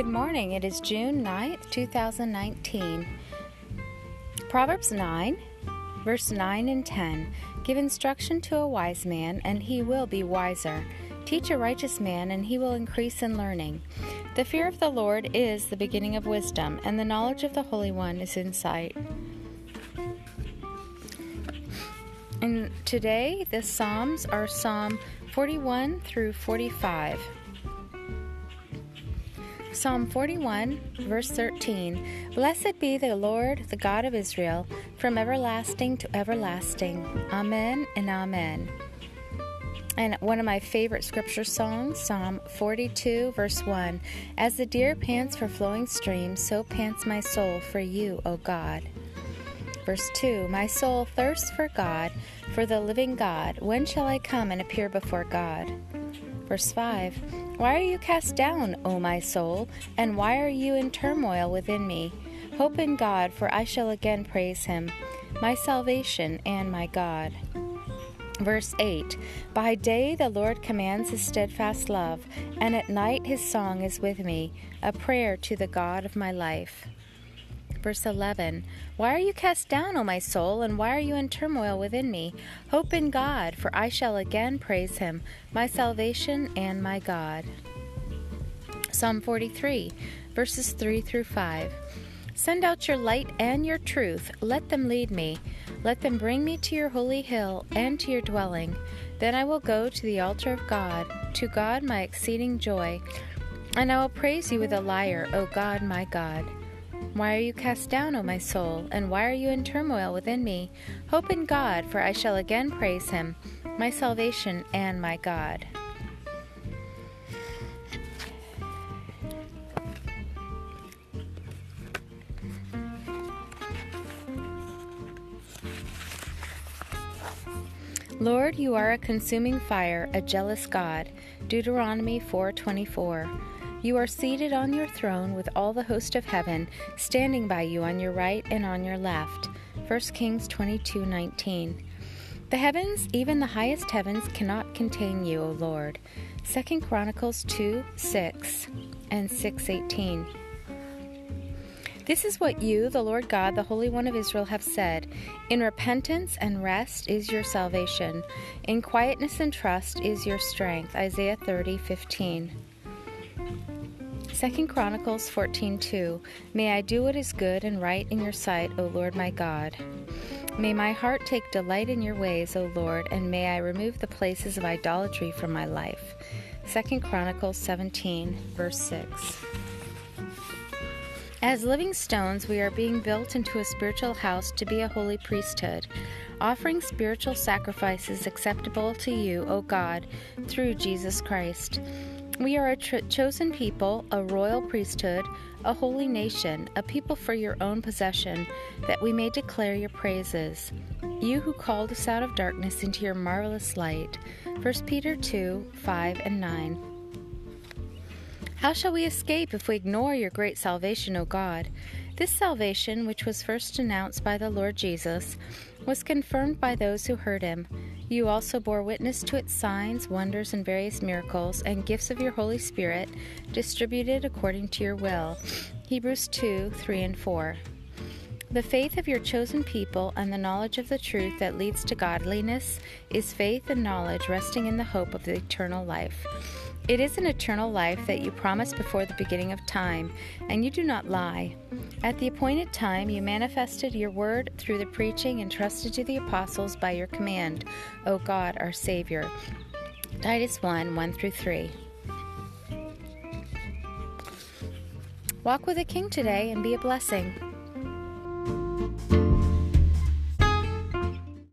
Good morning. It is June 9th, 2019. Proverbs 9, verse 9 and 10. Give instruction to a wise man, and he will be wiser. Teach a righteous man, and he will increase in learning. The fear of the Lord is the beginning of wisdom, and the knowledge of the Holy One is insight. And today, the Psalms are Psalm 41 through 45. Psalm 41, verse 13 Blessed be the Lord, the God of Israel, from everlasting to everlasting. Amen and Amen. And one of my favorite scripture songs, Psalm 42, verse 1 As the deer pants for flowing streams, so pants my soul for you, O God. Verse 2 My soul thirsts for God, for the living God. When shall I come and appear before God? Verse 5 Why are you cast down, O my soul, and why are you in turmoil within me? Hope in God, for I shall again praise him, my salvation and my God. Verse 8 By day the Lord commands his steadfast love, and at night his song is with me, a prayer to the God of my life. Verse 11 Why are you cast down, O my soul, and why are you in turmoil within me? Hope in God, for I shall again praise him, my salvation and my God. Psalm 43, verses 3 through 5. Send out your light and your truth. Let them lead me. Let them bring me to your holy hill and to your dwelling. Then I will go to the altar of God, to God my exceeding joy. And I will praise you with a lyre, O God my God. Why are you cast down, O my soul, and why are you in turmoil within me? Hope in God, for I shall again praise him, my salvation and my God. Lord, you are a consuming fire, a jealous God. Deuteronomy 4:24. You are seated on your throne with all the host of heaven standing by you on your right and on your left. 1 Kings 22:19. The heavens, even the highest heavens, cannot contain you, O Lord. 2 Chronicles 2 6 and 6:18. This is what you, the Lord God, the Holy One of Israel, have said. In repentance and rest is your salvation. In quietness and trust is your strength. Isaiah 30, 15. 2 Chronicles 14:2 May I do what is good and right in your sight, O Lord my God. May my heart take delight in your ways, O Lord, and may I remove the places of idolatry from my life. 2 Chronicles 17, verse 6. As living stones, we are being built into a spiritual house to be a holy priesthood, offering spiritual sacrifices acceptable to you, O God, through Jesus Christ. We are a tr- chosen people, a royal priesthood, a holy nation, a people for your own possession, that we may declare your praises. You who called us out of darkness into your marvelous light. 1 Peter 2 5 and 9. How shall we escape if we ignore your great salvation, O God? This salvation, which was first announced by the Lord Jesus, was confirmed by those who heard him. You also bore witness to its signs, wonders, and various miracles, and gifts of your Holy Spirit, distributed according to your will. Hebrews 2 3 and 4. The faith of your chosen people and the knowledge of the truth that leads to godliness is faith and knowledge resting in the hope of the eternal life. It is an eternal life that you promised before the beginning of time, and you do not lie. At the appointed time, you manifested your word through the preaching entrusted to the apostles by your command, O God, our Savior. Titus 1 1 through 3. Walk with the King today and be a blessing.